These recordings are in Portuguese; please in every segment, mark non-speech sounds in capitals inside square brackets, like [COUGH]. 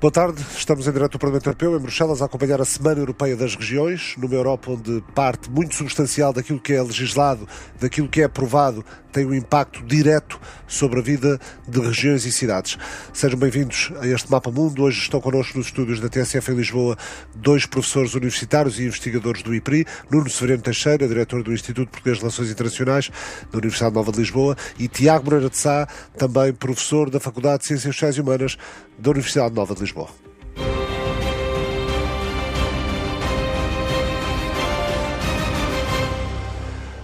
Boa tarde, estamos em direto do Parlamento Europeu, em Bruxelas, a acompanhar a Semana Europeia das Regiões, numa Europa onde parte muito substancial daquilo que é legislado, daquilo que é aprovado, tem um impacto direto sobre a vida de regiões e cidades. Sejam bem-vindos a este Mapa Mundo. Hoje estão connosco nos estúdios da TSF em Lisboa dois professores universitários e investigadores do IPRI, Nuno Severino Teixeira, diretor do Instituto Português de Relações Internacionais da Universidade Nova de Lisboa, e Tiago Moreira de Sá, também professor da Faculdade de Ciências Sociais e Humanas da Universidade Nova de Lisboa.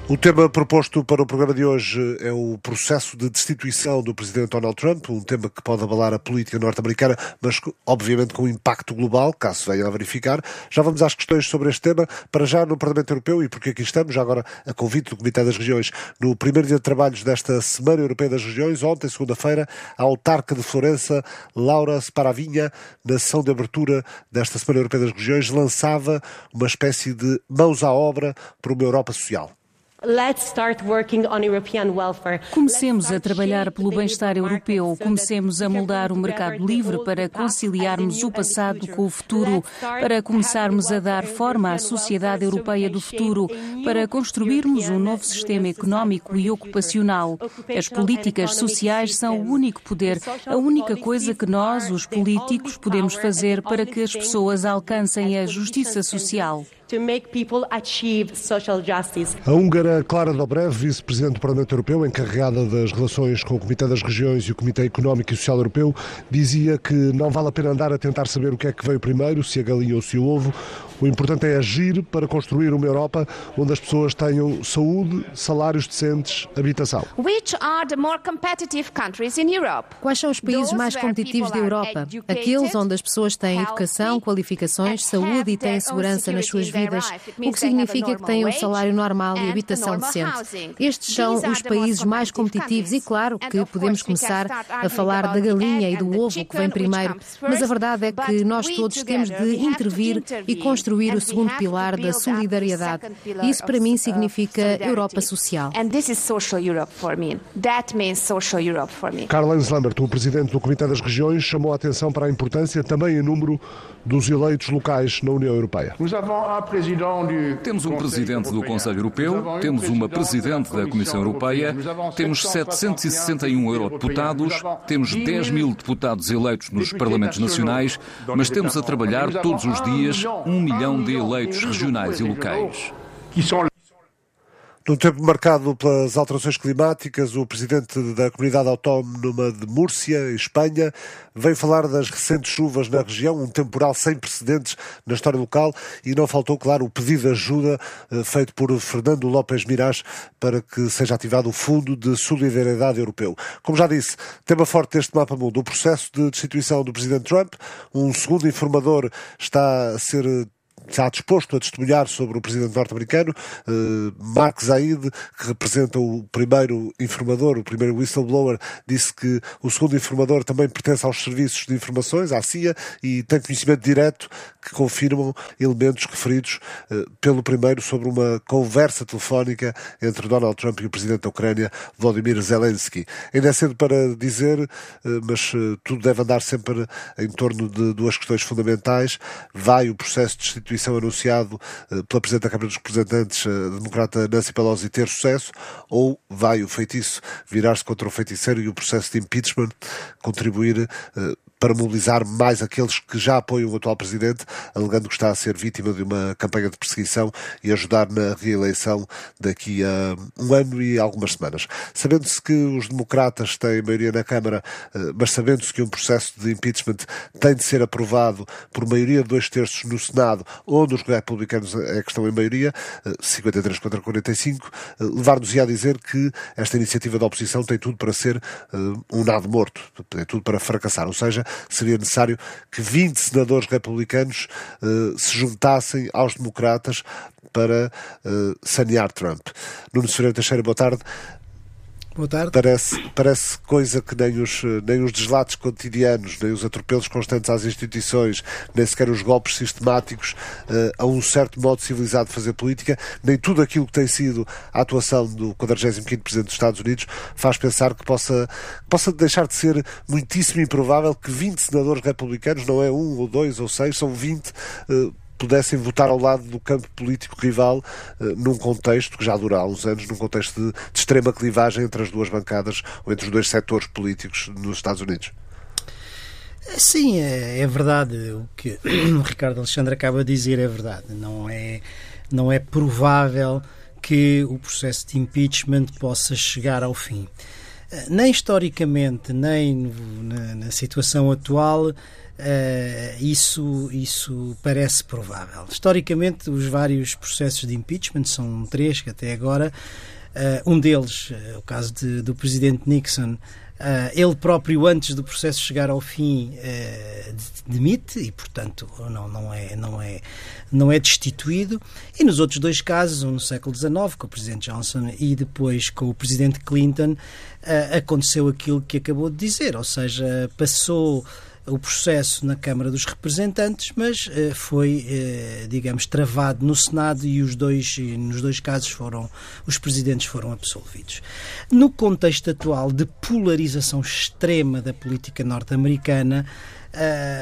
O tema proposto para o programa de hoje é o processo de destituição do presidente Donald Trump, um tema que pode abalar a política norte-americana, mas obviamente com impacto global, caso venha a verificar. Já vamos às questões sobre este tema, para já no Parlamento Europeu e porque aqui estamos, já agora a convite do Comitê das Regiões, no primeiro dia de trabalhos desta Semana Europeia das Regiões, ontem, segunda-feira, a autarca de Florença, Laura Sparavinha, na sessão de abertura desta Semana Europeia das Regiões, lançava uma espécie de mãos à obra para uma Europa social. Comecemos a trabalhar pelo bem-estar europeu, comecemos a moldar o mercado livre para conciliarmos o passado com o futuro, para começarmos a dar forma à sociedade europeia do futuro, para construirmos um novo sistema económico e ocupacional. As políticas sociais são o único poder, a única coisa que nós, os políticos, podemos fazer para que as pessoas alcancem a justiça social to make people achieve social justice. A húngara Clara Dobrev, vice-presidente do Parlamento Europeu, encarregada das relações com o Comitê das Regiões e o Comitê Económico e Social Europeu, dizia que não vale a pena andar a tentar saber o que é que veio primeiro, se a galinha ou se o ovo. O importante é agir para construir uma Europa onde as pessoas tenham saúde, salários decentes, habitação. Quais são os países mais competitivos da Europa? Aqueles onde as pessoas têm educação, qualificações, saúde e têm segurança nas suas vidas, o que significa que têm um salário normal e habitação decente. Estes são os países mais competitivos e, claro, que podemos começar a falar da galinha e do ovo que vem primeiro, mas a verdade é que nós todos temos de intervir e construir o segundo pilar da solidariedade. Isso para mim significa Europa social. Karl-Heinz Lambert, o presidente do Comitê das Regiões, chamou a atenção para a importância também em número dos eleitos locais na União Europeia. Temos um presidente do Conselho Europeu, temos uma presidente da Comissão Europeia, temos 761 eurodeputados, temos 10 mil deputados eleitos nos Parlamentos Nacionais, mas temos a trabalhar todos os dias um milhão de eleitos regionais e locais. Num tempo marcado pelas alterações climáticas, o presidente da Comunidade Autónoma de Múrcia, Espanha, veio falar das recentes chuvas na região, um temporal sem precedentes na história local, e não faltou, claro, o pedido de ajuda eh, feito por Fernando López Mirás para que seja ativado o Fundo de Solidariedade Europeu. Como já disse, tema forte deste mapa mundo, o processo de destituição do presidente Trump. Um segundo informador está a ser está disposto a testemunhar sobre o presidente norte-americano, uh, Mark Zaid, que representa o primeiro informador, o primeiro whistleblower, disse que o segundo informador também pertence aos serviços de informações, à CIA, e tem conhecimento direto que confirmam elementos referidos uh, pelo primeiro sobre uma conversa telefónica entre Donald Trump e o presidente da Ucrânia, Volodymyr Zelensky. Ainda é cedo para dizer, uh, mas tudo deve andar sempre em torno de duas questões fundamentais. Vai o processo de destituição Constituição anunciado eh, pela Presidente da Câmara dos Representantes, a democrata Nancy Pelosi, ter sucesso, ou vai o feitiço virar-se contra o feiticeiro e o processo de impeachment contribuir eh, para mobilizar mais aqueles que já apoiam o atual presidente, alegando que está a ser vítima de uma campanha de perseguição e ajudar na reeleição daqui a um ano e algumas semanas. Sabendo-se que os democratas têm maioria na Câmara, eh, mas sabendo-se que um processo de impeachment tem de ser aprovado por maioria de dois terços no Senado, onde os republicanos é que estão em maioria, 53 eh, contra 45, eh, levar-nos a dizer que esta iniciativa da oposição tem tudo para ser um nado morto, tem tudo para fracassar. Ou seja, seria necessário que 20 senadores republicanos uh, se juntassem aos democratas para uh, sanear Trump. Nuno Ferreira Teixeira, boa tarde. Boa tarde. Parece, parece coisa que nem os, nem os deslatos cotidianos, nem os atropelos constantes às instituições, nem sequer os golpes sistemáticos uh, a um certo modo civilizado de fazer política, nem tudo aquilo que tem sido a atuação do 45º Presidente dos Estados Unidos faz pensar que possa, possa deixar de ser muitíssimo improvável que 20 senadores republicanos, não é um ou dois ou seis, são 20, uh, pudessem votar ao lado do campo político rival uh, num contexto que já dura há uns anos, num contexto de, de extrema clivagem entre as duas bancadas ou entre os dois setores políticos nos Estados Unidos. Sim, é, é, verdade. O que [CLEARS THROAT] o Ricardo Alexandre acaba de dizer é verdade. Não é, não é provável que o processo de impeachment possa chegar ao fim. Eh, nem historicamente, nem na, na situação atual, Uh, isso, isso parece provável. Historicamente, os vários processos de impeachment, são três que até agora, uh, um deles, uh, o caso de, do presidente Nixon, ele próprio, antes do processo chegar ao fim, demite e, portanto, não, não, é, não, é, não é destituído. E nos outros dois casos, um no século XIX, com o presidente Johnson, e depois com o presidente Clinton, aconteceu aquilo que acabou de dizer, ou seja, passou o processo na Câmara dos Representantes, mas uh, foi, uh, digamos, travado no Senado e os dois, nos dois casos foram, os presidentes foram absolvidos. No contexto atual de polarização extrema da política norte-americana,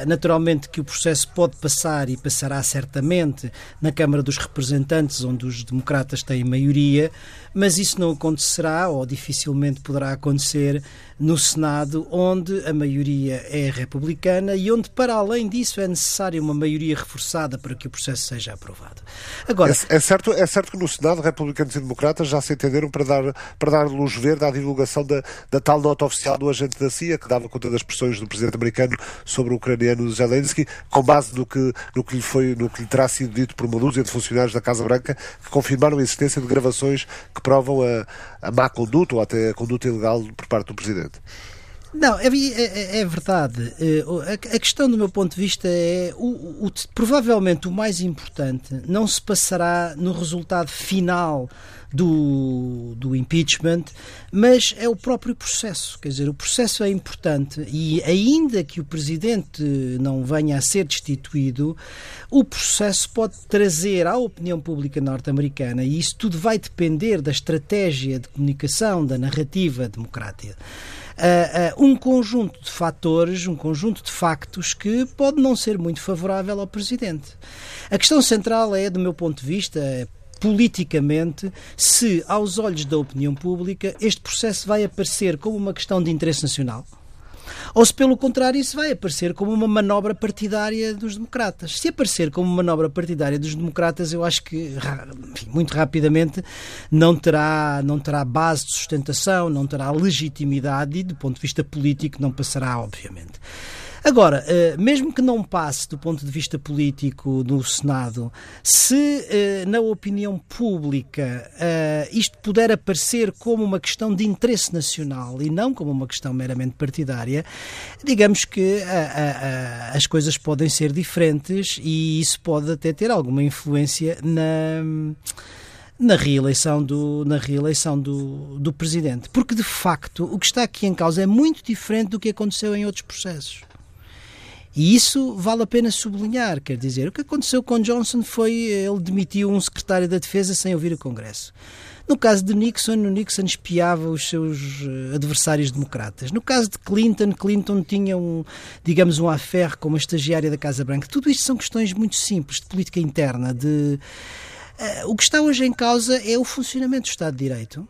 naturalmente que o processo pode passar e passará certamente na Câmara dos Representantes, onde os democratas têm maioria, mas isso não acontecerá ou dificilmente poderá acontecer no Senado, onde a maioria é republicana e onde, para além disso, é necessária uma maioria reforçada para que o processo seja aprovado. Agora, é, é, certo, é certo que no Senado, republicanos e democratas já se entenderam para dar, para dar luz verde à divulgação da, da tal nota oficial do agente da CIA, que dava conta das pressões do presidente americano sobre o ucraniano Zelensky, com base no que, no que, lhe, foi, no que lhe terá sido dito por uma dúzia de funcionários da Casa Branca, que confirmaram a existência de gravações que provam a, a má conduta ou até a conduta ilegal por parte do Presidente. Não, é, é, é verdade. Eh, a, questão, do meu ponto de vista, é o, o, provavelmente o mais importante não se passará no resultado final do, do impeachment, mas é o próprio processo. Quer dizer, o processo é importante e, ainda que o presidente não venha a ser destituído, o processo pode trazer à opinião pública norte-americana, e isso tudo vai depender da estratégia de comunicação, da narrativa democrática. Uh, uh, um conjunto de fatores, um conjunto de factos que pode não ser muito favorável ao Presidente. A questão central é, do meu ponto de vista, politicamente, se, aos olhos da opinião pública, este processo vai aparecer como uma questão de interesse nacional ou se pelo contrário isso vai aparecer como uma manobra partidária dos democratas. Se aparecer como uma manobra partidária dos democratas, eu acho que enfim, muito rapidamente não terá, não terá base de sustentação, não terá legitimidade e do ponto de vista político não passará, obviamente. Agora, eh, mesmo que não passe do ponto de vista político no Senado, se eh, na opinião pública eh, isto puder aparecer como uma questão de interesse nacional e não como uma questão meramente partidária, digamos que as coisas podem ser diferentes e isso pode até ter alguma influência na na reeleição do, na reeleição do, do presidente. Porque, de facto, o que está aqui em causa é muito diferente do que aconteceu em outros processos. E isso vale a pena sublinhar, quer dizer, o que aconteceu com Johnson foi ele demitiu um secretário da Defesa sem ouvir o Congresso. No caso de Nixon, o Nixon espiava os seus eh, adversários democratas. No caso de Clinton, Clinton tinha um, digamos, um affair com uma estagiária da Casa Branca. Tudo isto são questões muito simples de política interna. De uh, o que está hoje em causa é o funcionamento do Estado de Direito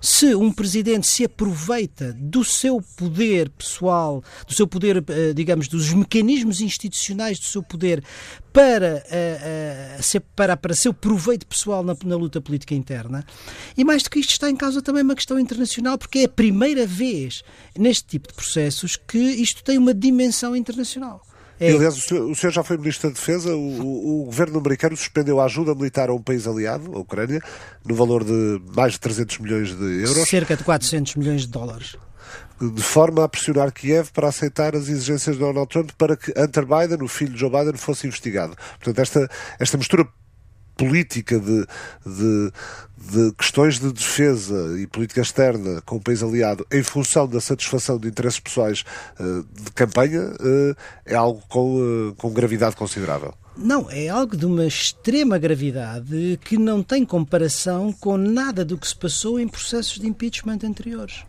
se um presidente se aproveita do seu poder pessoal, do seu poder, eh, digamos, dos mecanismos institucionais do seu poder para, uh, uh, para, para seu proveito pessoal na, na, luta política interna. E mais do que isto, está em causa também uma questão internacional, porque é a primeira vez neste tipo de processos que isto tem uma dimensão internacional. É. aliás, o senhor, o senhor, já foi Ministro da Defesa. O, o, governo americano suspendeu a ajuda militar a um país aliado, a Ucrânia, no valor de mais de 300 milhões de euros. Cerca de 400 milhões de dólares. De forma a pressionar Kiev para aceitar as exigências de Donald Trump para que Hunter Biden, o filho de Joe Biden, fosse investigado. Portanto, esta, esta mistura política de, de, de, questões de defesa e política externa com o país aliado em função da satisfação de interesses pessoais uh, de campanha uh, é algo com, uh, com gravidade considerável. Não, é algo de uma extrema gravidade que não tem comparação com nada do que se passou em processos de impeachment anteriores.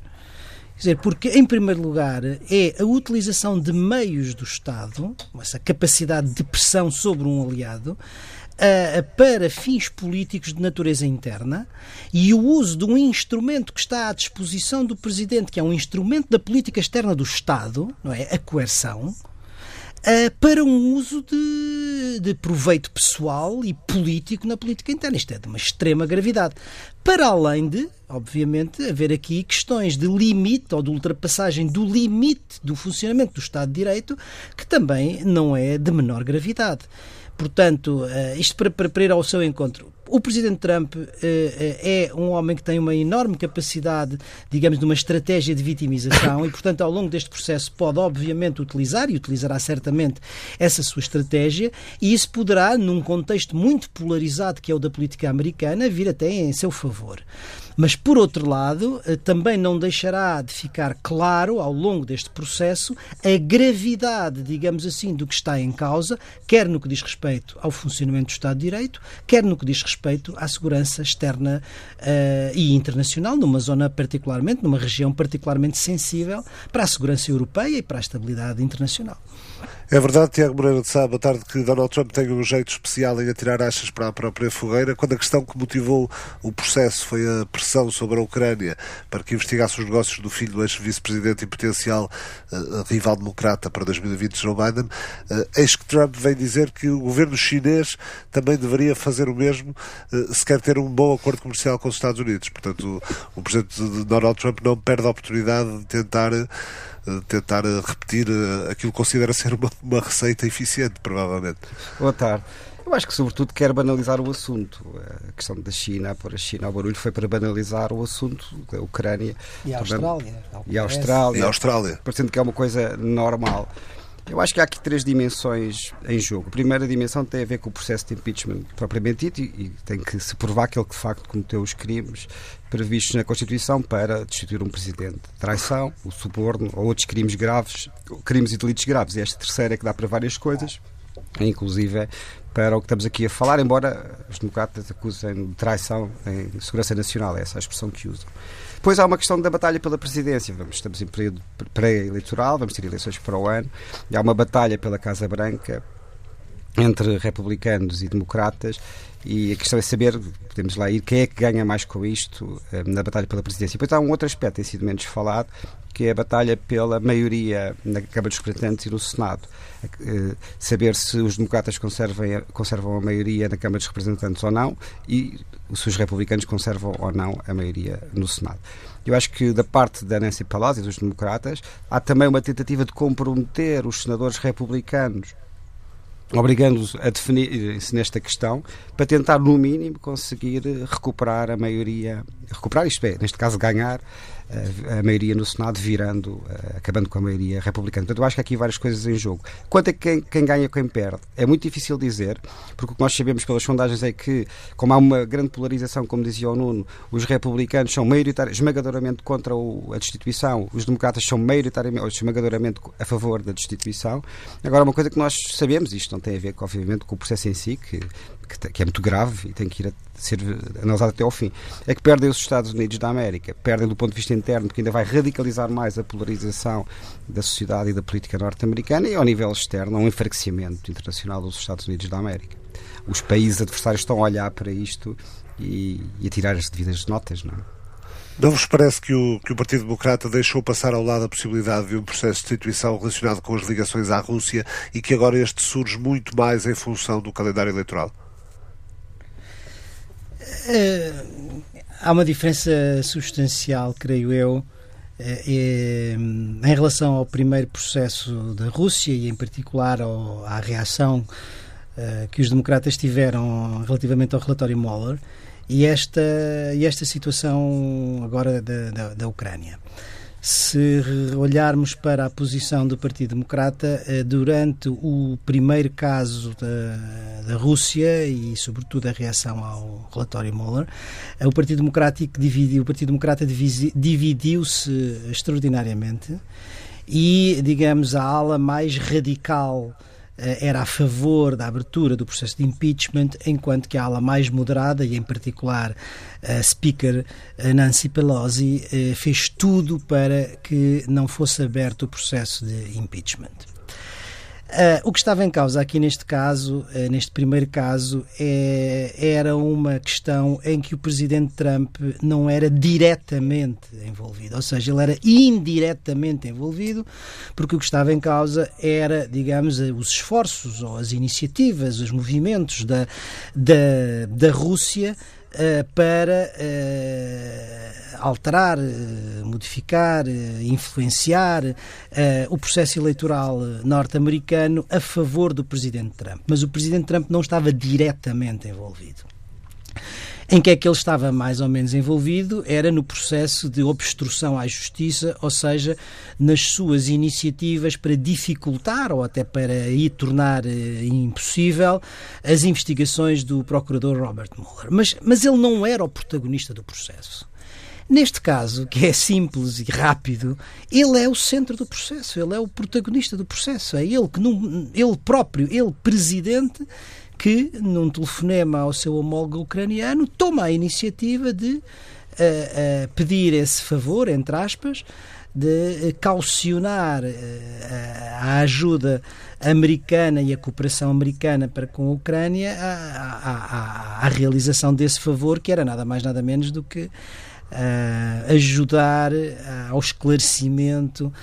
Dizer, porque, em primeiro lugar, é a utilização de meios do Estado, essa capacidade de pressão sobre um aliado, uh, para fins políticos de natureza interna e o uso de um instrumento que está à disposição do Presidente, que é um instrumento da política externa do Estado, não é? A coerção, Uh, para um uso de, de, proveito pessoal e político na política interna. Isto é de uma extrema gravidade. Para além de, obviamente, haver aqui questões de limite ou de ultrapassagem do limite do funcionamento do Estado de Direito, que também não é de menor gravidade. Portanto, uh, isto para, para, para ir ao seu encontro. O Presidente Trump uh, é um homem que tem uma enorme capacidade, digamos, de uma estratégia de vitimização e, portanto, ao longo deste processo pode, obviamente, utilizar e utilizará certamente essa sua estratégia e isso poderá, num contexto muito polarizado que é o da política americana, vir até em seu favor. Mas, por outro lado, eh, também não deixará de ficar claro, ao longo deste processo, a gravidade, digamos assim, do que está em causa, quer no que diz respeito ao funcionamento do Estado de Direito, quer no que diz respeito à segurança externa uh, e internacional, numa zona particularmente, numa região particularmente sensível para a segurança europeia e para a estabilidade internacional. É verdade, Tiago Moreira de Sá, boa tarde, que Donald Trump tem um jeito especial em atirar achas para a própria fogueira, quando a questão que motivou o processo foi a pressão sobre a Ucrânia para que investigasse os negócios do filho do ex-vice-presidente e potencial uh, rival democrata para 2020, Joe Biden, uh, eis que Trump vem dizer que o governo chinês também deveria fazer o mesmo uh, se quer ter um bom acordo comercial com os Estados Unidos. Portanto, o, o presidente Donald Trump não perde a oportunidade de tentar tentar repetir aquilo que considera ser uma, uma receita eficiente, provavelmente. Boa tarde. Eu acho que, sobretudo, quer banalizar o assunto. A questão da China, por a China ao barulho, foi para banalizar o assunto da Ucrânia. E a Austrália. E a Austrália. E a Austrália. Parecendo que é uma coisa normal. Eu acho que há aqui três dimensões em jogo. A primeira dimensão tem a ver com o processo de impeachment propriamente dito e, tem que se provar que ele de facto cometeu os crimes previstos na Constituição para destituir um presidente. Traição, o suborno ou outros crimes graves, crimes e delitos graves. E esta terceira é que dá para várias coisas, inclusive para o que estamos aqui a falar, embora os democratas acusem de traição em segurança nacional, é essa a expressão que usam. Depois há uma questão da batalha pela presidência. Vamos, estamos em período pré-eleitoral, vamos ter eleições para o ano. E há uma batalha pela Casa Branca entre republicanos e democratas e a questão é saber, podemos lá ir, quem é que ganha mais com isto eh, na batalha pela presidência. E há um outro aspecto, tem sido menos falado, que é a batalha pela maioria na Câmara dos Representantes e no Senado. Eh, saber se os democratas conservam, conservam a maioria na Câmara dos Representantes ou não e se os republicanos conservam ou não a maioria no Senado. Eu acho que da parte da Nancy Pelosi e dos democratas há também uma tentativa de comprometer os senadores republicanos obrigando-os a definir-se nesta questão para tentar, no mínimo, conseguir recuperar a maioria, recuperar isto é, neste caso ganhar a maioria no Senado virando, eh, acabando com a maioria republicana. Portanto, eu acho que há aqui várias coisas em jogo. Quanto a quem, quem ganha quem perde, é muito difícil dizer, porque o que nós sabemos pelas sondagens é que, como há uma grande polarização, como dizia o Nuno, os republicanos são maioritariamente, esmagadoramente contra o, a destituição, os democratas são maioritariamente, ou esmagadoramente a favor da destituição. Agora, uma coisa que nós sabemos, isto não tem a ver, obviamente, com o processo em si, que que, é muito grave e tem que ir a ser analisado até ao fim, é que perdem os Estados Unidos da América, perdem do ponto de vista interno, porque ainda vai radicalizar mais a polarização da sociedade e da política norte-americana, e ao nível externo, um enfraquecimento internacional dos Estados Unidos da América. Os países adversários estão a olhar para isto e, e a tirar as devidas notas, não é? Não vos parece que o, que o Partido Democrata deixou passar ao lado a possibilidade de um processo de destituição relacionado com as ligações à Rússia e que agora este surge muito mais em função do calendário eleitoral? Eh, há uma diferença substancial, creio eu, eh, eh, em relação ao primeiro processo da Rússia e, em particular, à reação que os democratas tiveram relativamente ao relatório Mueller e esta, e esta situação agora da, da, da Ucrânia. Se olharmos para a posição do Partido Democrata eh, durante o primeiro caso da, da Rússia e, sobretudo, a reação ao relatório Mueller, eh, o Partido Democrático dividiu, o Partido Democrata dividiu-se extraordinariamente e, digamos, a ala mais radical era a favor da abertura do processo de impeachment, enquanto que a ala mais moderada, e em particular a Speaker Nancy Pelosi, eh, fez tudo para que não fosse aberto o processo de impeachment. Uh, o que estava em causa aqui neste caso, uh, neste primeiro caso, é, era uma questão em que o presidente Trump não era diretamente envolvido, ou seja, ele era indiretamente envolvido, porque o que estava em causa era, digamos, os esforços ou as iniciativas, os movimentos da, da, da Rússia para alterar, eh, modificar, eh, influenciar o processo eleitoral norte-americano a favor do presidente Trump. Mas o presidente Trump não estava diretamente envolvido. Em que é que ele estava mais ou menos envolvido? Era no processo de obstrução à justiça, ou seja, nas suas iniciativas para dificultar ou até para ir tornar impossível as investigações do procurador Robert Mueller. Mas, mas ele não era o protagonista do processo. Neste caso, que é simples e rápido, ele é o centro do processo, ele é o protagonista do processo. É ele que, num, ele próprio, ele presidente, que, num telefonema ao seu homólogo ucraniano, toma a iniciativa de uh, uh, pedir esse favor, entre aspas, de caucionar uh, a ajuda americana e a cooperação americana para com a Ucrânia à, à, à realização desse favor, que era nada mais nada menos do que uh, ajudar ao esclarecimento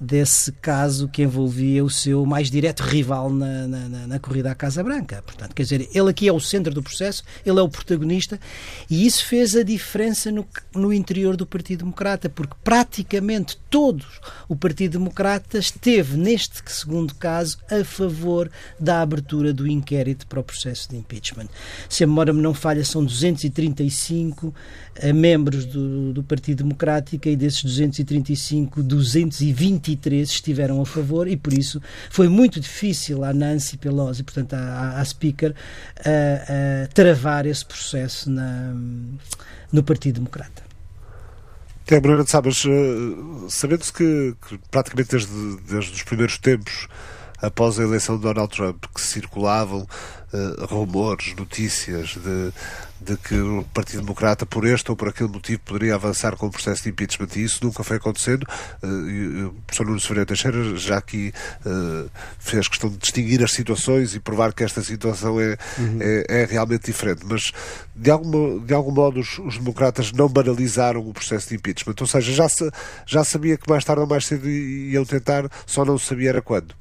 desse caso que envolvia o seu mais direto rival na, na, na, corrida à Casa Branca. Portanto, quer dizer, ele aqui é o centro do processo, ele é o protagonista e isso fez a diferença no, no interior do Partido Democrata, porque praticamente todos o Partido Democrata esteve, neste segundo caso, a favor da abertura do inquérito para o processo de impeachment. Se a memória me não falha, são 235 uh, membros do, do Partido Democrático e desses 235, 220 23 estiveram a favor e por isso foi muito difícil à Nancy Pelosi, portanto à, à Speaker, a, a travar esse processo na, no Partido Democrata. Tiago Moreira de Sabas, sabendo-se que, que, praticamente desde, desde os primeiros tempos após a eleição de Donald Trump, que circulavam uh, rumores, notícias de, de que o Partido Democrata, por este ou por aquele motivo, poderia avançar com o processo de impeachment. E isso nunca foi acontecendo. Uh, o professor Nuno Severino Teixeira já aqui uh, fez questão de distinguir as situações e provar que esta situação é, uhum. é, é, realmente diferente. Mas, de algum, de algum modo, os, os, democratas não banalizaram o processo de impeachment. Ou seja, já, se, já sabia que mais tarde ou mais cedo iam tentar, só não sabia era quando.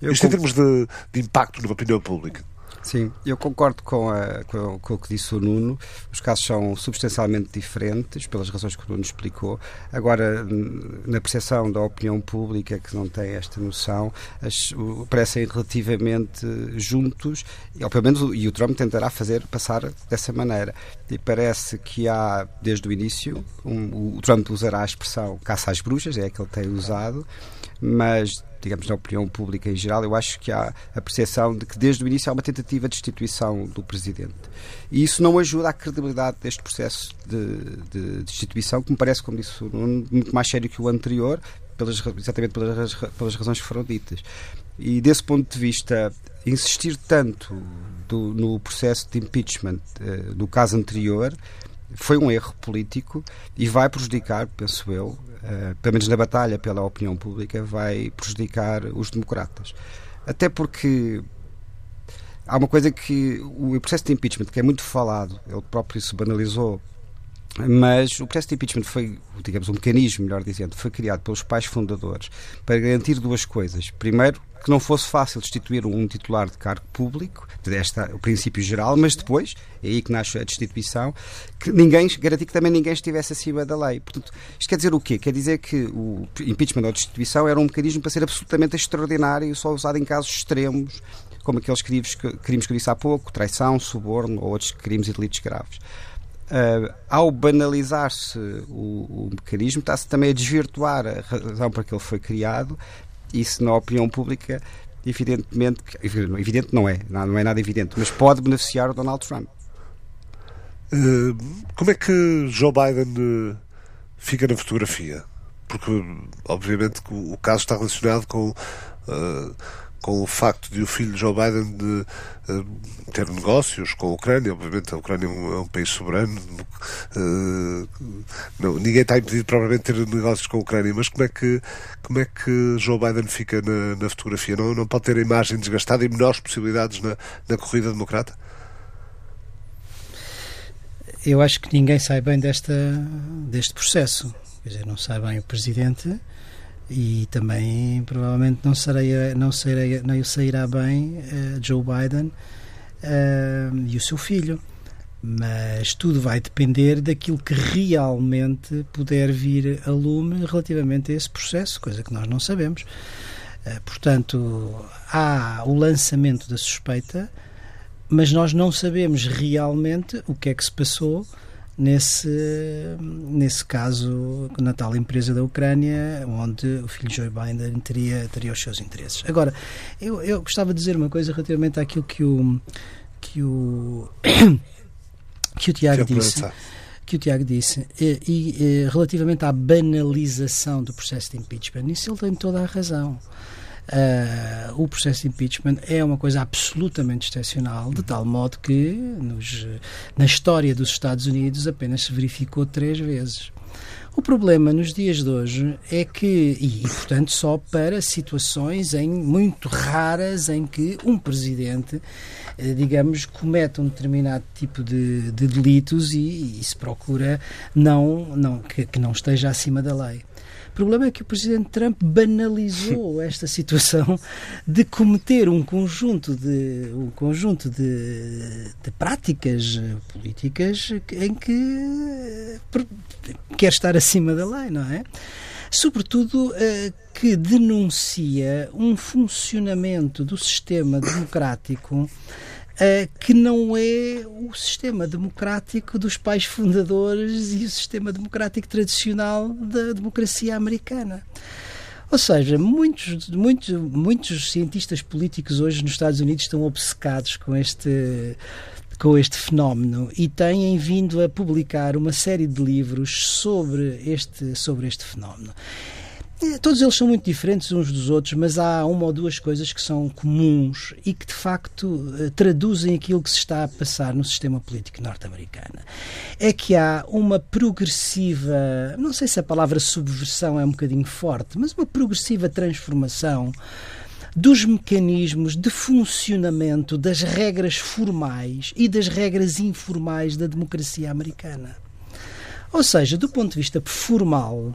Eu Isto em termos de, de impacto na opinião pública. Sim, eu concordo com, a, com, com, o que disse o Nuno. Os casos são substancialmente diferentes, pelas razões que o Nuno explicou. Agora, na percepção da opinião pública, que não tem esta noção, as, o, parecem relativamente juntos, e, pelo menos e o Trump tentará fazer passar dessa maneira. E parece que há, desde o início, um, o Trump usará a expressão caça às bruxas, é a que ele tem usado, mas digamos, na opinião pública em geral, eu acho que há a percepção de que desde o início há uma tentativa de destituição do Presidente. E isso não ajuda à credibilidade deste processo de, de destituição, que me parece, como disse muito mais sério que o anterior, pelas, exatamente pelas, pelas razões que foram ditas. E desse ponto de vista, insistir tanto do, no processo de impeachment uh, do caso anterior foi um erro político e vai prejudicar, penso eu, pelo menos na batalha pela opinião pública, vai prejudicar os democratas. Até porque há uma coisa que o processo de impeachment, que é muito falado, ele próprio se banalizou mas o processo de impeachment foi, digamos, um mecanismo, melhor dizendo, foi criado pelos pais fundadores para garantir duas coisas. Primeiro, que não fosse fácil destituir um titular de cargo público, é o princípio geral, mas depois, é aí que nasce a destituição, que ninguém, garantir que também ninguém estivesse acima da lei. Portanto, isto quer dizer o quê? Quer dizer que o impeachment ou destituição era um mecanismo para ser absolutamente extraordinário e só usado em casos extremos, como aqueles crimes que, crimes que eu disse há pouco, traição, suborno ou outros crimes e delitos graves. Uh, ao banalizar-se o, o, mecanismo, está-se também a desvirtuar a razão para que ele foi criado. Isso, na opinião pública, evidentemente, evidente não é, não é nada evidente, mas pode beneficiar o Donald Trump. Uh, como é que Joe Biden uh, fica na fotografia? Porque, obviamente, o caso está relacionado com uh, com o facto de o filho de Joe Biden de, uh, ter negócios com a Ucrânia. Obviamente, a Ucrânia é um, é um país soberano. Uh, não, ninguém está impedido, provavelmente, de ter negócios com a Ucrânia. Mas como é que, como é que Joe Biden fica na, na fotografia? Não, não pode ter a imagem desgastada e menores possibilidades na, na corrida democrata? Eu acho que ninguém sai bem desta, deste processo. Quer dizer, não sai bem o presidente e também provavelmente não, serei, não, serei, não sairá bem uh, Joe Biden uh, e o seu filho. Mas tudo vai depender daquilo que realmente puder vir a lume relativamente a esse processo, coisa que nós não sabemos. Uh, portanto, há o lançamento da suspeita, mas nós não sabemos realmente o que é que se passou nesse, nesse caso, na tal empresa da Ucrânia, onde o filho Joe Biden teria, teria os seus interesses. Agora, eu, eu gostava de dizer uma coisa relativamente àquilo que o que o [COUGHS] que o Tiago disse que o Tiago disse e, e, relativamente à banalização do processo de impeachment, isso ele tem toda a razão. Uh, o processo de impeachment é uma coisa absolutamente excepcional, de tal modo que nos, na história dos Estados Unidos apenas se verificou três vezes. O problema nos dias de hoje é que, e, e, portanto só para situações em muito raras em que um presidente, eh, digamos, comete um determinado tipo de, de delitos e, e, se procura não, não que, que não esteja acima da lei. O problema é que o Presidente Trump banalizou [LAUGHS] esta situação de cometer um conjunto de, um conjunto de, de práticas políticas em que quer estar acima da lei, não é? Sobretudo eh, que denuncia um funcionamento do sistema democrático Uh, que não é o sistema democrático dos pais fundadores e o sistema democrático tradicional da democracia americana. Ou seja, muitos, muitos, muitos cientistas políticos hoje nos Estados Unidos estão obcecados com este com este fenómeno e têm vindo a publicar uma série de livros sobre este, sobre este fenómeno. É, todos eles são muito diferentes uns dos outros, mas há uma ou duas coisas que são comuns e que de facto eh, traduzem aquilo que se está a passar no sistema político norte-americano. É que há uma progressiva, não sei se a palavra subversão é um bocadinho forte, mas uma progressiva transformação dos mecanismos de funcionamento das regras formais e das regras informais da democracia americana. Ou seja, do ponto de vista formal,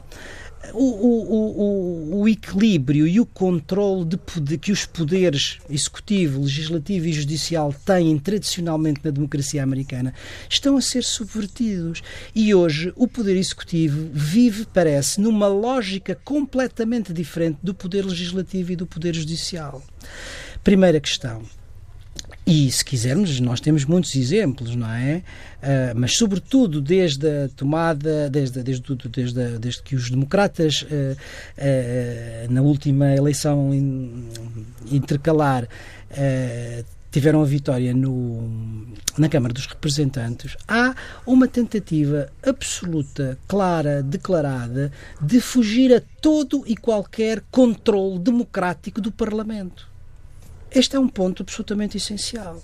o, o, o, o, equilíbrio e o controle de, de, que os poderes executivo, legislativo e judicial têm tradicionalmente na democracia americana estão a ser subvertidos. E hoje o poder executivo vive, parece, numa lógica completamente diferente do poder legislativo e do poder judicial. Primeira questão. E, se quisermos, nós temos muitos exemplos, não é? Uh, mas, sobretudo, desde a tomada, desde, desde, desde, desde que os democratas, uh, uh, na última eleição in, intercalar, tiveram a vitória no, na Câmara dos Representantes, há uma tentativa absoluta, clara, declarada, de fugir a todo e qualquer controle democrático do Parlamento. Este é um ponto absolutamente essencial.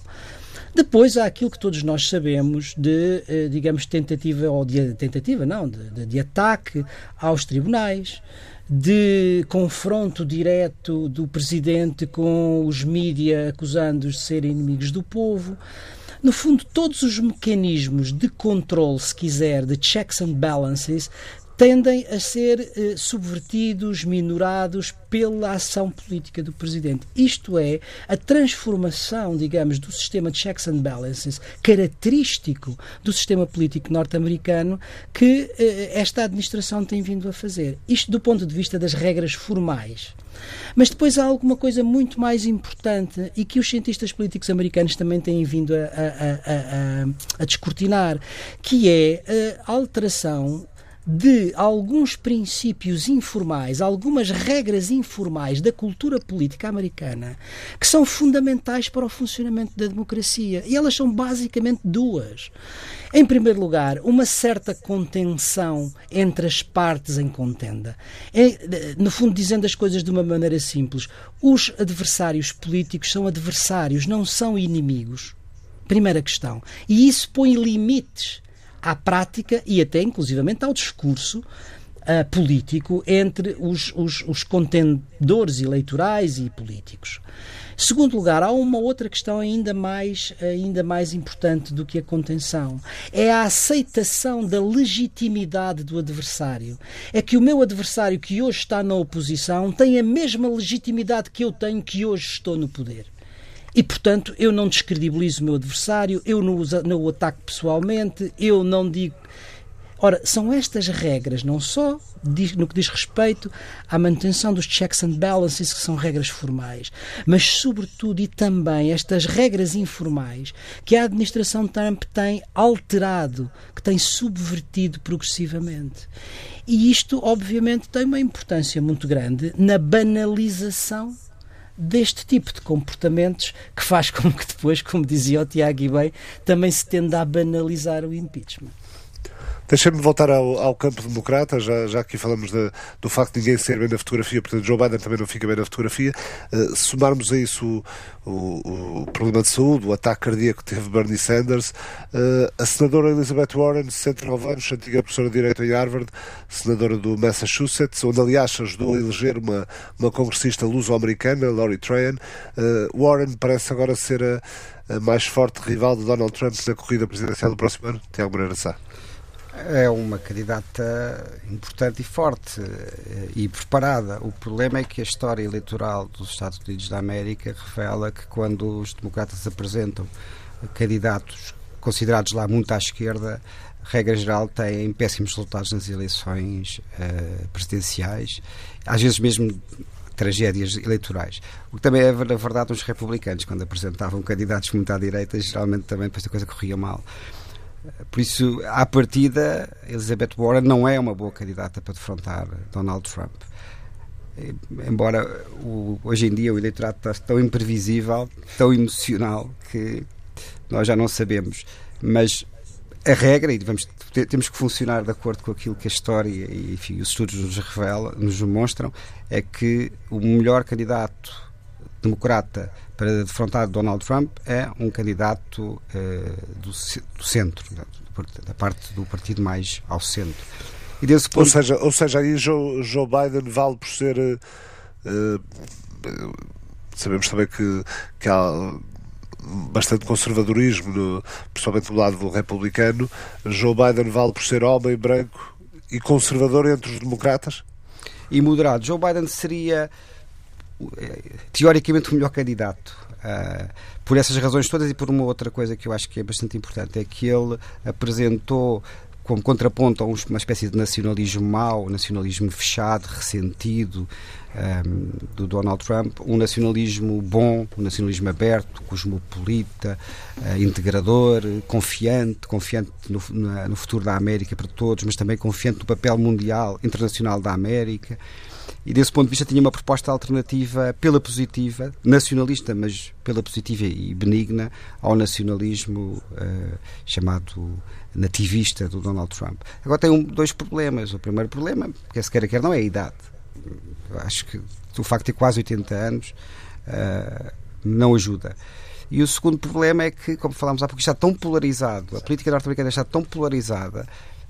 Depois há aquilo que todos nós sabemos de, eh, digamos, tentativa, ou de tentativa, não, de, de, de ataque aos tribunais, de confronto direto do presidente com os mídias acusando-os de serem inimigos do povo. No fundo, todos os mecanismos de controle, se quiser, de checks and balances, tendem a ser eh, subvertidos, minorados pela ação política do presidente. Isto é, a transformação, digamos, do sistema de checks and balances, característico do sistema político norte-americano, que eh, esta administração tem vindo a fazer. Isto do ponto de vista das regras formais. Mas depois há alguma coisa muito mais importante e que os cientistas políticos americanos também têm vindo a, a, a, a descortinar, que é a alteração de alguns princípios informais, algumas regras informais da cultura política americana que são fundamentais para o funcionamento da democracia. E elas são basicamente duas. Em primeiro lugar, uma certa contenção entre as partes em contenda. É, no fundo, dizendo as coisas de uma maneira simples, os adversários políticos são adversários, não são inimigos. Primeira questão. E isso põe limites à prática e até, inclusivamente, ao discurso uh, político entre os, os, os contendores eleitorais e políticos. Segundo lugar, há uma outra questão ainda mais, ainda mais importante do que a contenção. É a aceitação da legitimidade do adversário. É que o meu adversário que hoje está na oposição tem a mesma legitimidade que eu tenho que hoje estou no poder. E, portanto, eu não descredibilizo o meu adversário, eu não, uso, não o ataco pessoalmente, eu não digo. Ora, são estas regras, não só no que diz respeito à manutenção dos checks and balances, que são regras formais, mas, sobretudo e também, estas regras informais que a administração Trump tem alterado, que tem subvertido progressivamente. E isto, obviamente, tem uma importância muito grande na banalização deste tipo de comportamentos que faz com que depois, como dizia o Tiago e bem, também se tenda a banalizar o impeachment. Deixem-me voltar ao, ao, campo democrata, já, já aqui falamos de, do facto de ninguém ser bem na fotografia, portanto Joe Biden também não fica bem na fotografia. Uh, somarmos a isso o, o, o, problema de saúde, o ataque cardíaco que teve Bernie Sanders, uh, a senadora Elizabeth Warren, 69 anos, antiga professora de Direito em Harvard, senadora do Massachusetts, onde aliás ajudou a eleger uma, uma congressista luso-americana, Lori Trahan. Uh, Warren parece agora ser a, a, mais forte rival de Donald Trump na corrida presidencial do próximo ano. Tiago Moreira Sá. É uma candidata importante e forte eh, e preparada. O problema é que a história eleitoral dos Estados Unidos da América revela que quando os democratas apresentam candidatos considerados lá muito à esquerda, regra geral, têm péssimos resultados nas eleições uh, presidenciais, às vezes mesmo tragédias eleitorais. O que também é, na verdade, os republicanos, quando apresentavam candidatos muito à direita, geralmente também depois a coisa corria mal. Por isso, à partida, Elizabeth Warren não é uma boa candidata para defrontar Donald Trump. Embora o, hoje em dia o eleitorado está tão imprevisível, tão emocional, que nós já não sabemos. Mas a regra, e vamos, temos que funcionar de acordo com aquilo que a história e enfim, os estudos nos revelam, nos mostram, é que o melhor candidato democrata para defrontar Donald Trump é um candidato uh, do, do, centro, da parte do partido mais ao centro. E desse ponto... ou, seja, ou seja, aí Joe, Joe Biden vale por ser. Uh, sabemos também que, que há bastante conservadorismo, no, principalmente do lado do republicano. Joe Biden vale por ser homem, branco e conservador entre os democratas? E moderado. Joe Biden seria teoricamente o melhor candidato. Uh, por essas razões todas e por uma outra coisa que eu acho que é bastante importante, é que ele apresentou como contraponto a uma espécie de nacionalismo mau, nacionalismo fechado, ressentido um, do Donald Trump, um nacionalismo bom, um nacionalismo aberto, cosmopolita, uh, integrador, confiante, confiante no, no futuro da América para todos, mas também confiante no papel mundial, internacional da América e desse ponto de vista tinha uma proposta alternativa pela positiva, nacionalista, mas pela positiva e benigna ao nacionalismo uh, chamado nativista do Donald Trump. Agora tem um, dois problemas. O primeiro problema, que se quer quer não é a idade. Acho que o facto de ter quase 80 anos uh, não ajuda. E o segundo problema é que, como falámos há pouco, está tão polarizado, a política norte-americana está tão polarizada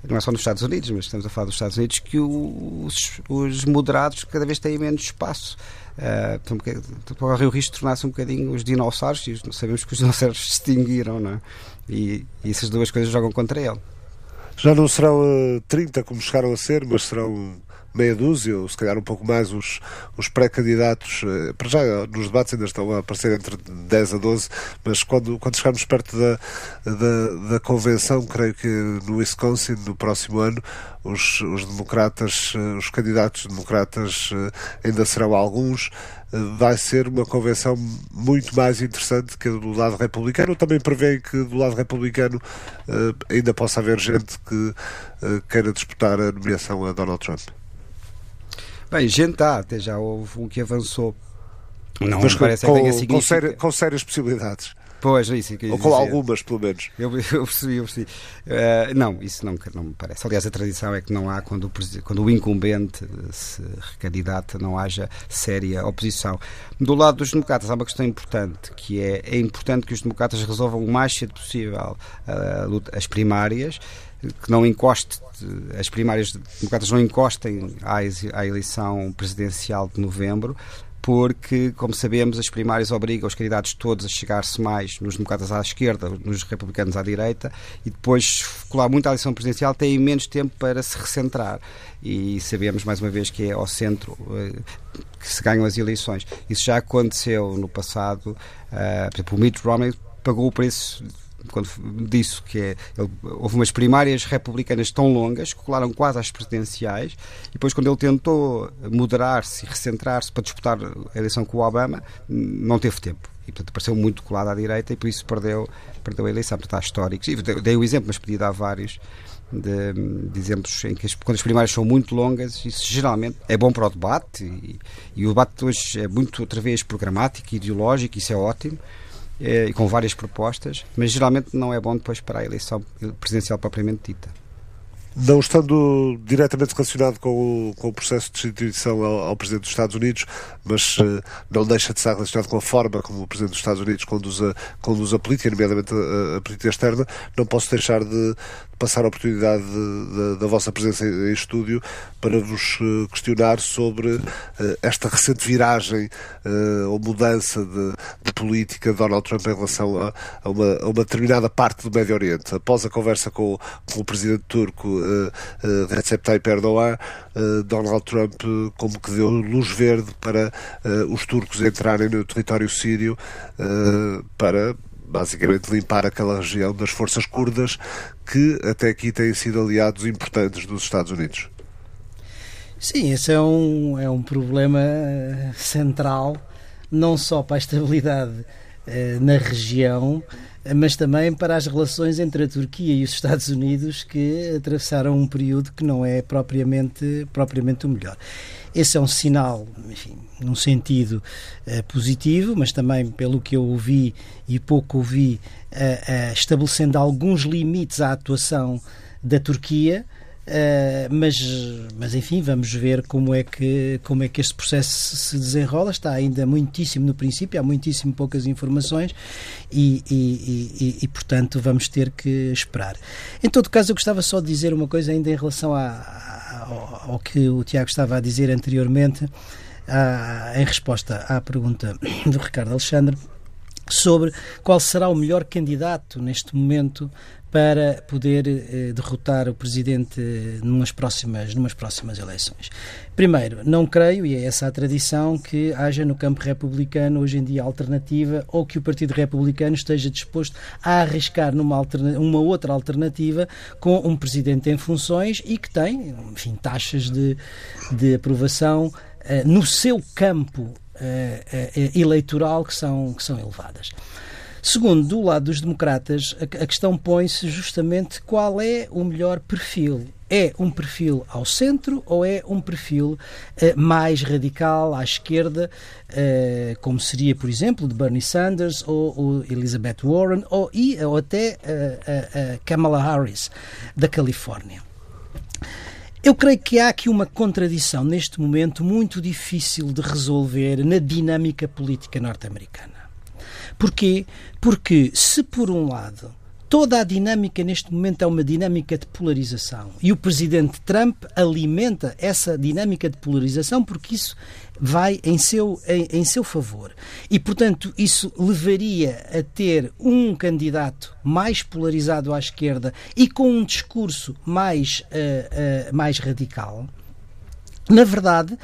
não é só nos Estados Unidos, mas estamos a falar dos Estados Unidos, que os, os moderados cada vez têm menos espaço. Uh, corre o risco de tornar-se um bocadinho os dinossauros, e sabemos que os [LAUGHS] dinossauros se extinguiram, não é? E, e essas duas coisas jogam contra ele. Já não serão uh, 30 como chegaram a ser, mas serão meia dúzia, ou se calhar um pouco mais, os, os pré-candidatos. Eh, para já, nos debates ainda estão a aparecer entre 10 a 12, mas quando, quando chegarmos perto da, da, da convenção, creio que no Wisconsin, no próximo ano, os, os democratas, eh, os candidatos democratas eh, ainda serão alguns vai ser uma convenção muito mais interessante que a do lado republicano. Também prevê que do lado republicano ainda possa haver gente que queira disputar a nomeação a Donald Trump. Bem, gente há, até já houve um que avançou. Não Mas parece com, que tenha significa... com, séria, com sérias possibilidades. Pois, é isso que Ou com dizer. algumas, pelo menos. Eu, [LAUGHS] eu percebi, eu percebi. Uh, não, isso não, não me parece. Aliás, a tradição é que não há, quando o, quando o incumbente se recandidata, não haja séria oposição. Do lado dos democratas, há uma questão importante, que é, é importante que os democratas resolvam o mais cedo possível uh, as primárias, que não encoste, as primárias democratas não encostem à, eleição presidencial de novembro, porque, como sabemos, as primárias obrigam os candidatos todos a chegar-se mais nos democratas à esquerda, nos republicanos à direita, e depois, colar muito à eleição presidencial, têm menos tempo para se recentrar. E sabemos, mais uma vez, que é ao centro uh, que se ganham as eleições. Isso já aconteceu no passado. Uh, por exemplo, o Mitt Romney pagou o preço quando disse que é, ele, houve umas primárias republicanas tão longas que colaram quase às presidenciais e depois quando ele tentou moderar-se e recentrar-se para disputar a eleição com o Obama não teve tempo. E portanto apareceu muito colado à direita e por isso perdeu, perdeu a eleição, portanto há históricos. E dei o exemplo, mas podia dar vários de, de, exemplos em que as, quando as primárias são muito longas, isso geralmente é bom para o debate e, e o debate hoje é muito outra vez programático e ideológico, isso é ótimo e com várias propostas, mas geralmente não é bom depois para a eleição presidencial propriamente dita. Não estando diretamente relacionado com o, com o processo de destituição ao, ao, Presidente dos Estados Unidos, mas uh, não deixa de estar relacionado com a forma como o Presidente dos Estados Unidos conduz a, conduz a política, nomeadamente a, a política externa, não posso deixar de, passar a oportunidade da vossa presença em, em, estúdio para vos uh, questionar sobre uh, esta recente viragem uh, ou mudança de, de, política de Donald Trump em relação a, a, uma, a, uma, determinada parte do Médio Oriente. Após a conversa com, com o presidente turco Recep Tayyip Erdogan, Donald Trump como que deu luz verde para os turcos entrarem no território sírio para basicamente limpar aquela região das forças curdas que até aqui têm sido aliados importantes dos Estados Unidos. Sim, esse é um, é um problema eh, central, não só para a estabilidade eh, na região, mas também para as relações entre a Turquia e os Estados Unidos que atravessaram um período que não é propriamente, propriamente o melhor. Esse é um sinal, enfim, num sentido uh, positivo, mas também pelo que eu ouvi e pouco ouvi, uh, uh, estabelecendo alguns limites à atuação da Turquia Uh, mas, mas enfim, vamos ver como é, que, como é que este processo se desenrola. Está ainda muitíssimo no princípio, há muitíssimo poucas informações e, e, e, e, portanto, vamos ter que esperar. Em todo caso, eu gostava só de dizer uma coisa ainda em relação a, a, ao, ao, que o Tiago estava a dizer anteriormente, a, em resposta à pergunta do Ricardo Alexandre sobre qual será o melhor candidato neste momento para poder eh, derrotar o presidente numas próximas, numas próximas eleições. Primeiro, não creio, e é essa a tradição, que haja no campo republicano hoje em dia alternativa ou que o Partido Republicano esteja disposto a arriscar numa uma outra alternativa com um presidente em funções e que tem, enfim, taxas de, de aprovação eh, no seu campo eh, eh, eleitoral que são, que são elevadas. Segundo, do lado dos democratas, a, questão põe-se justamente qual é o melhor perfil. É um perfil ao centro ou é um perfil uh, mais radical à esquerda, uh, como seria, por exemplo, de Bernie Sanders ou, ou Elizabeth Warren ou, e, ou até uh, Kamala Harris, da Califórnia? Eu creio que há aqui uma contradição neste momento muito difícil de resolver na dinâmica política norte-americana. Porquê? Porque se por um lado toda a dinâmica neste momento é uma dinâmica de polarização. E o presidente Trump alimenta essa dinâmica de polarização porque isso vai em seu, em, em seu favor. E, portanto, isso levaria a ter um candidato mais polarizado à esquerda e com um discurso mais, uh, uh, mais radical. Na verdade, uh,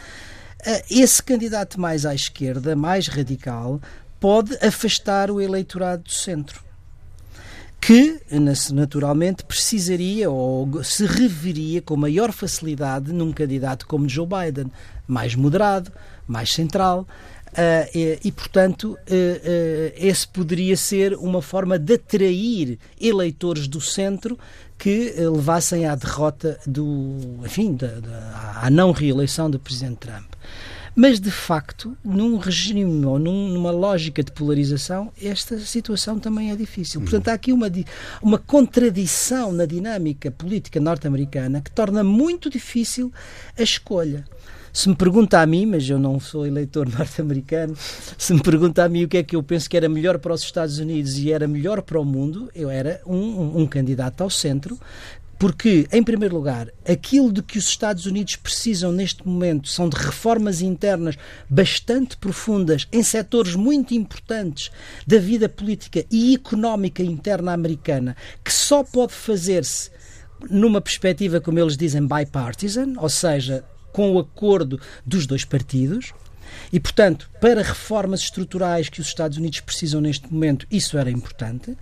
esse candidato mais à esquerda, mais radical, pode afastar o eleitorado do centro que naturalmente precisaria ou se reveria com maior facilidade num candidato como Joe Biden, mais moderado, mais central. Uh, e, e, portanto, uh, uh, esse poderia ser uma forma de atrair eleitores do centro que levassem à derrota do, enfim, da, à não reeleição do Presidente Trump. Mas, de facto, num regime ou num, numa lógica de polarização, esta situação também é difícil. Portanto, há aqui uma, uma contradição na dinâmica política norte-americana que torna muito difícil a escolha. Se me pergunta a mim, mas eu não sou eleitor [LAUGHS] norte-americano, se me pergunta a mim o que é que eu penso que era melhor para os Estados Unidos e era melhor para o mundo, eu era um, um, um candidato ao centro porque, em primeiro lugar, aquilo de que os Estados Unidos precisam neste momento são de reformas internas bastante profundas em setores muito importantes da vida política e económica interna americana, que só pode fazer-se numa perspectiva, como eles dizem, bipartisan, ou seja, com o acordo dos dois partidos. E, portanto, para reformas estruturais que os Estados Unidos precisam neste momento, isso era importante,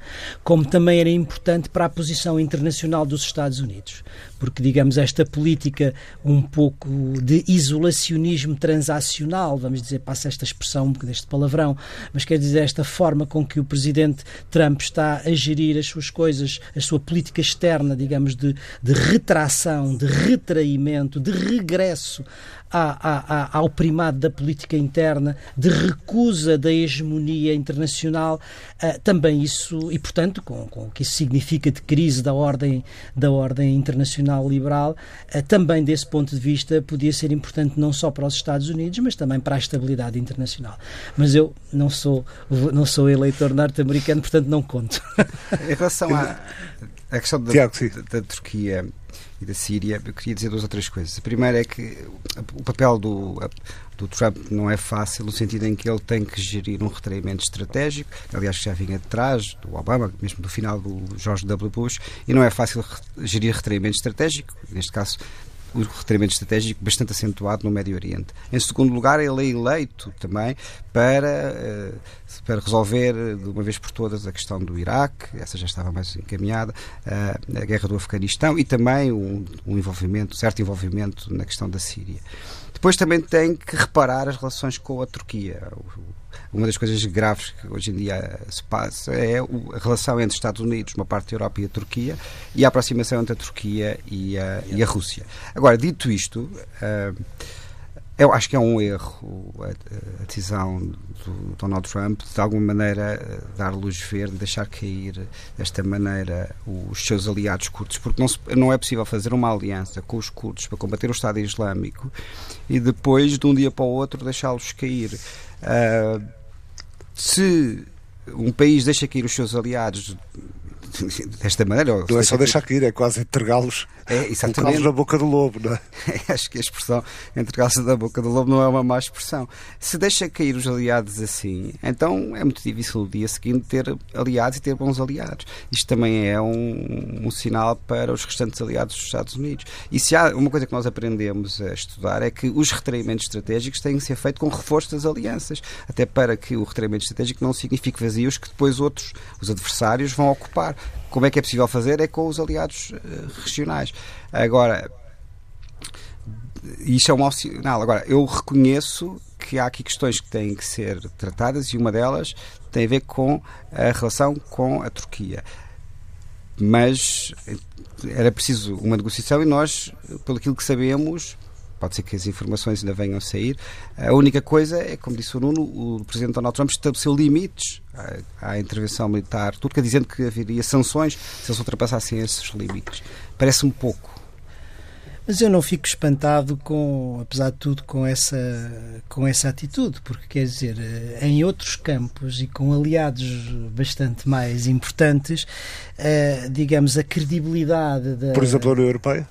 como também era importante para a posição internacional dos Estados Unidos. Porque, digamos, esta política um pouco de isolacionismo transacional, vamos dizer, passa esta expressão deste palavrão, mas quer dizer, esta forma com que o presidente Trump está a gerir as suas coisas, a sua política externa, digamos, de, de retração, de retraimento, de regresso ao primado da política interna, de recusa da hegemonia internacional, uh, também isso, e portanto, com, com o que isso significa de crise da ordem, da ordem internacional liberal, uh, também desse ponto de vista podia ser importante não só para os Estados Unidos, mas também para a estabilidade internacional. Mas eu não sou, não sou eleitor norte-americano, portanto não conto. Em relação à a questão da, da, da Turquia e da Síria, eu queria dizer duas ou três coisas. A primeira é que o papel do, do Trump não é fácil, no sentido em que ele tem que gerir um retraimento estratégico, aliás, já vinha de trás do Obama, mesmo do final do George W. Bush, e não é fácil gerir retraimento estratégico, neste caso o retraimento estratégico bastante acentuado no Médio Oriente. Em segundo lugar, ele é eleito também para, eh, para resolver de uma vez por todas a questão do Iraque, essa já estava mais encaminhada, eh, a guerra do Afeganistão e também um, um envolvimento, certo envolvimento na questão da Síria. Depois também tem que reparar as relações com a Turquia. Uma das coisas graves que hoje em dia se passa é a relação entre Estados Unidos, uma parte da Europa e a Turquia, e a aproximação entre a Turquia e a, e a Rússia. Agora, dito isto, uh, eu acho que é um erro a, decisão do Donald Trump de, alguma maneira, dar luz verde, deixar cair desta maneira os seus aliados curdos, porque não, se, não é possível fazer uma aliança com os curdos para combater o Estado Islâmico e depois, de um dia para o outro, deixá-los cair. Uh, se um país deixa cair os seus aliados [LAUGHS] desta maneira. Não é só deixar cair, é quase entregá-los é, exatamente. na boca do lobo, não é? [LAUGHS] Acho que a expressão entregá-los na boca do lobo não é uma má expressão. Se deixa cair os aliados assim, então é muito difícil o dia seguinte ter aliados e ter bons aliados. Isto também é um, um sinal para os restantes aliados dos Estados Unidos. E se há uma coisa que nós aprendemos a estudar é que os retraimentos estratégicos têm que ser feitos com reforço das alianças, até para que o retraimento estratégico não signifique vazios que depois outros, os adversários, vão ocupar. Como é que é possível fazer? É com os aliados uh, regionais. Agora, isto é um sinal. Agora, eu reconheço que há aqui questões que têm que ser tratadas e uma delas tem a ver com a relação com a Turquia. Mas era preciso uma negociação e nós, pelo que sabemos, pode ser que as informações ainda venham a sair. A única coisa é, como disse o Nuno, o Presidente Donald Trump estabeleceu limites à, à intervenção militar turca, dizendo que haveria sanções se eles ultrapassassem esses limites. Parece-me pouco. Mas eu não fico espantado com, apesar de tudo, com essa, com essa atitude, porque quer dizer, eh, em outros campos e com aliados bastante mais importantes, uh, digamos, a credibilidade da. Por exemplo, a União Europeia?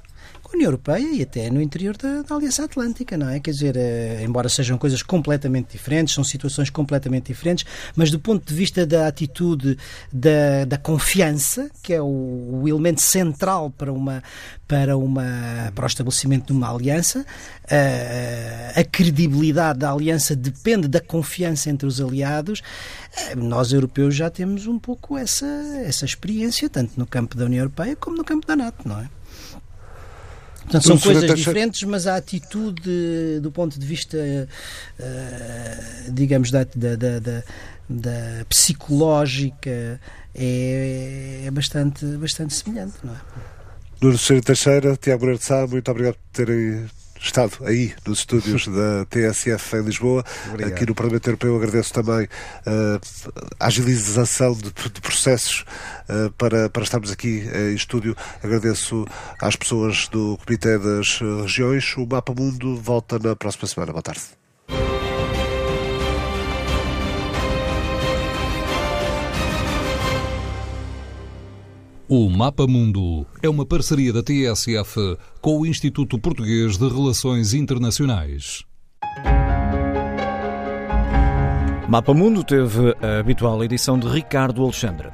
União Europeia e até no interior da, da Aliança Atlântica, não é? Quer dizer, eh, embora sejam coisas completamente diferentes, são situações completamente diferentes, mas do ponto de vista da atitude da, da confiança, que é o, o elemento central para uma para uma para o estabelecimento de uma aliança, a, eh, a credibilidade da aliança depende da confiança entre os aliados. Eh, nós europeus já temos um pouco essa essa experiência tanto no campo da União Europeia como no campo da NATO, não é? Portanto, são coisas diferentes, mas a atitude do ponto de vista, uh, digamos, da, da, da, da, psicológica é, é, bastante, bastante semelhante, não é? Nuno. Teixeira, Tiago Moreira de Sá, muito obrigado por terem estado aí nos estúdios [LAUGHS] da TSF em Lisboa. Obrigado. Aqui no Parlamento Europeu agradeço também uh, a agilização de, de processos uh, para, para estarmos aqui em estúdio. Agradeço às pessoas do Comitê das Regiões. O Mapa Mundo volta na próxima semana. Boa tarde. O Mapa Mundo é uma parceria da TSF com o Instituto Português de Relações Internacionais. Mapa Mundo teve a habitual edição de Ricardo Alexandre.